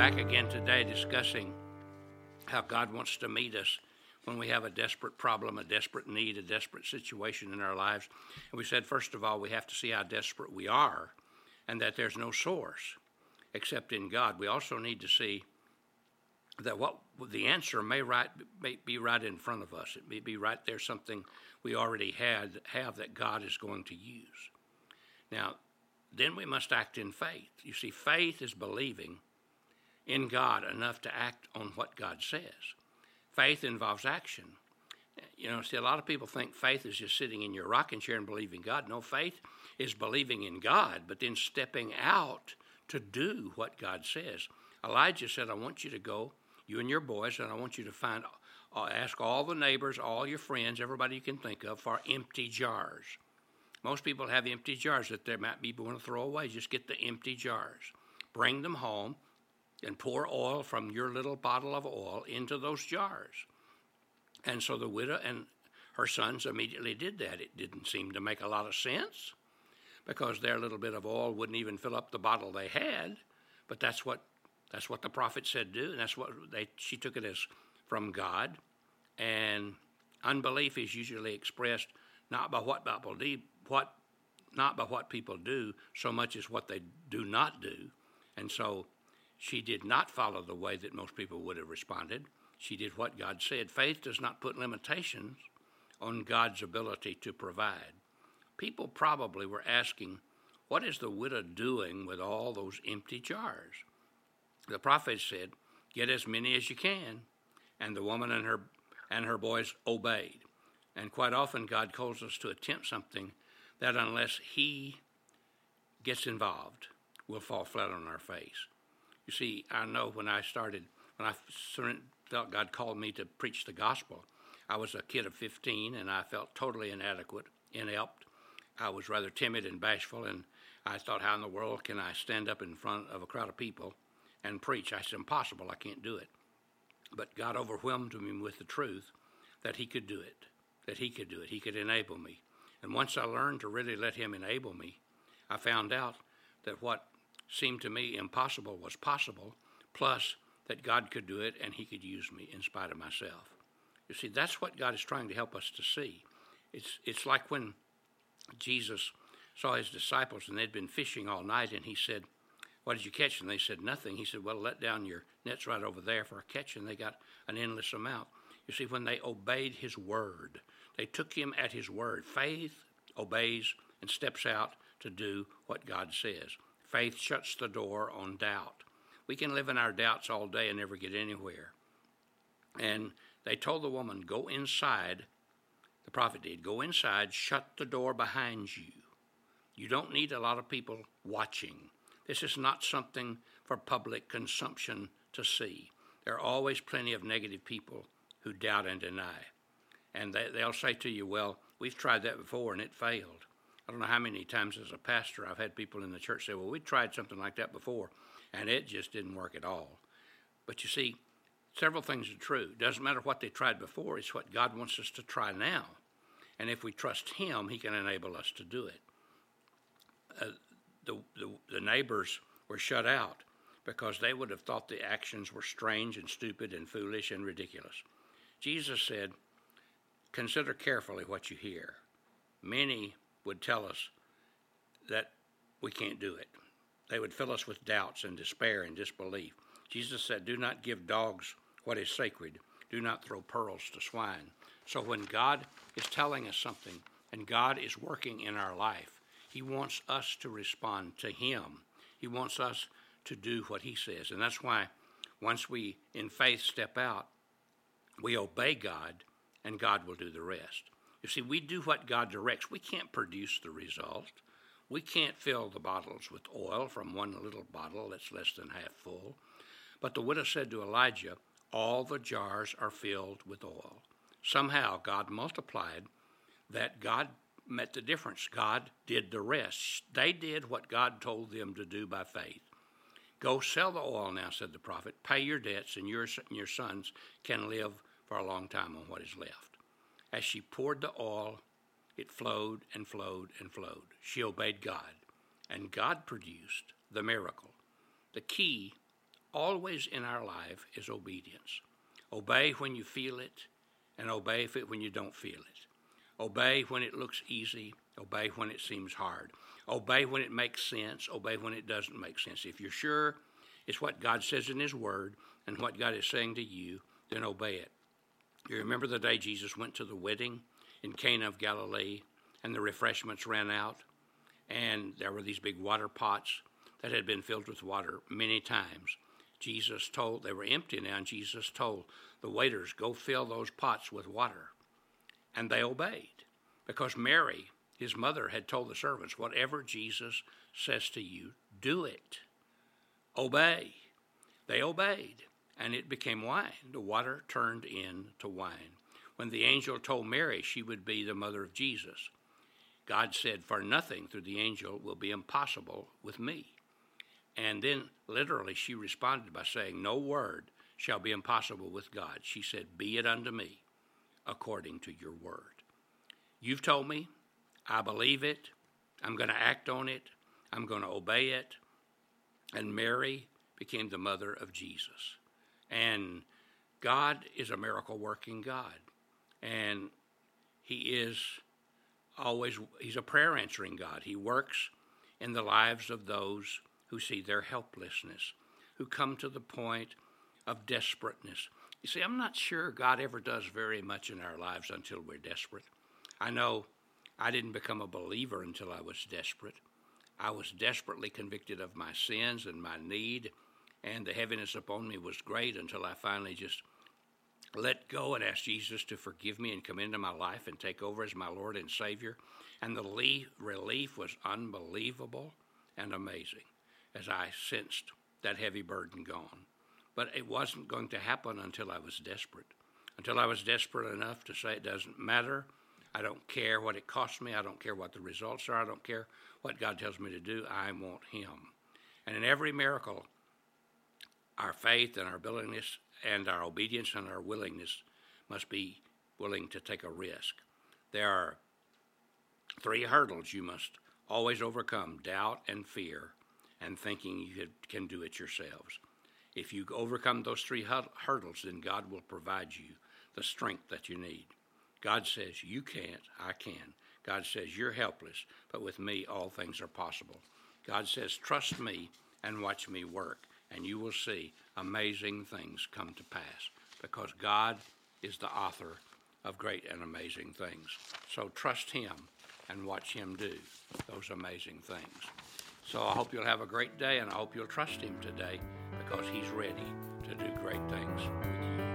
back again today discussing how God wants to meet us when we have a desperate problem, a desperate need, a desperate situation in our lives. And we said, first of all, we have to see how desperate we are and that there's no source except in God. We also need to see that what the answer may right may be right in front of us. It may be right there, something we already had have that God is going to use. Now, then we must act in faith. You see, faith is believing in God enough to act on what God says. Faith involves action. You know, see, a lot of people think faith is just sitting in your rocking chair and believing God. No, faith is believing in God, but then stepping out to do what God says. Elijah said, I want you to go, you and your boys, and I want you to find, uh, ask all the neighbors, all your friends, everybody you can think of, for empty jars. Most people have empty jars that they might be going to throw away. Just get the empty jars, bring them home, and pour oil from your little bottle of oil into those jars. And so the widow and her sons immediately did that. It didn't seem to make a lot of sense because their little bit of oil wouldn't even fill up the bottle they had, but that's what that's what the prophet said do, and that's what they she took it as from God. And unbelief is usually expressed not by what people do, what not by what people do so much as what they do not do. And so she did not follow the way that most people would have responded. She did what God said. Faith does not put limitations on God's ability to provide. People probably were asking, What is the widow doing with all those empty jars? The prophet said, Get as many as you can. And the woman and her, and her boys obeyed. And quite often, God calls us to attempt something that, unless He gets involved, will fall flat on our face. You see, I know when I started, when I felt God called me to preach the gospel, I was a kid of 15 and I felt totally inadequate, inept. I was rather timid and bashful, and I thought, how in the world can I stand up in front of a crowd of people and preach? I said, impossible, I can't do it. But God overwhelmed me with the truth that He could do it, that He could do it, He could enable me. And once I learned to really let Him enable me, I found out that what seemed to me impossible was possible, plus that God could do it and He could use me in spite of myself. You see, that's what God is trying to help us to see. It's, it's like when Jesus saw his disciples and they'd been fishing all night and he said, What did you catch? And they said, Nothing. He said, Well, let down your nets right over there for a catch. And they got an endless amount. You see, when they obeyed his word, they took him at his word. Faith obeys and steps out to do what God says. Faith shuts the door on doubt. We can live in our doubts all day and never get anywhere. And they told the woman, Go inside. The prophet did. Go inside, shut the door behind you. You don't need a lot of people watching. This is not something for public consumption to see. There are always plenty of negative people who doubt and deny. And they, they'll say to you, Well, we've tried that before and it failed. I don't know how many times as a pastor I've had people in the church say, Well, we tried something like that before, and it just didn't work at all. But you see, several things are true. It doesn't matter what they tried before, it's what God wants us to try now. And if we trust Him, He can enable us to do it. Uh, the, the, the neighbors were shut out because they would have thought the actions were strange and stupid and foolish and ridiculous. Jesus said, Consider carefully what you hear. Many would tell us that we can't do it. They would fill us with doubts and despair and disbelief. Jesus said, Do not give dogs what is sacred, do not throw pearls to swine. So when God is telling us something and God is working in our life, He wants us to respond to Him. He wants us to do what He says. And that's why once we, in faith, step out, we obey God, and God will do the rest. You see, we do what God directs. We can't produce the result. We can't fill the bottles with oil from one little bottle that's less than half full. But the widow said to Elijah, All the jars are filled with oil. Somehow God multiplied that God met the difference. God did the rest. They did what God told them to do by faith. Go sell the oil now, said the prophet. Pay your debts, and your, and your sons can live for a long time on what is left. As she poured the oil, it flowed and flowed and flowed. She obeyed God, and God produced the miracle. The key always in our life is obedience. Obey when you feel it, and obey it when you don't feel it. Obey when it looks easy, obey when it seems hard. Obey when it makes sense, obey when it doesn't make sense. If you're sure it's what God says in His Word and what God is saying to you, then obey it. You remember the day Jesus went to the wedding in Cana of Galilee and the refreshments ran out, and there were these big water pots that had been filled with water many times. Jesus told, they were empty now, and Jesus told the waiters, Go fill those pots with water. And they obeyed because Mary, his mother, had told the servants, Whatever Jesus says to you, do it. Obey. They obeyed, and it became wine. The water turned into wine. When the angel told Mary she would be the mother of Jesus, God said, For nothing through the angel will be impossible with me. And then literally she responded by saying, No word shall be impossible with God. She said, Be it unto me according to your word. You've told me, I believe it, I'm going to act on it, I'm going to obey it. And Mary became the mother of Jesus. And God is a miracle working God. And He is always, He's a prayer answering God. He works in the lives of those who see their helplessness, who come to the point of desperateness. You see, I'm not sure God ever does very much in our lives until we're desperate. I know I didn't become a believer until I was desperate. I was desperately convicted of my sins and my need, and the heaviness upon me was great until I finally just let go and asked Jesus to forgive me and come into my life and take over as my Lord and Savior. And the relief was unbelievable and amazing as I sensed that heavy burden gone. But it wasn't going to happen until I was desperate. Until I was desperate enough to say it doesn't matter. I don't care what it costs me. I don't care what the results are. I don't care what God tells me to do. I want Him. And in every miracle, our faith and our willingness and our obedience and our willingness must be willing to take a risk. There are three hurdles you must always overcome doubt and fear and thinking you can do it yourselves. If you overcome those three hurdles, then God will provide you the strength that you need. God says, You can't, I can. God says, You're helpless, but with me all things are possible. God says, Trust me and watch me work, and you will see amazing things come to pass because God is the author of great and amazing things. So trust Him and watch Him do those amazing things. So I hope you'll have a great day and I hope you'll trust Him today because He's ready to do great things.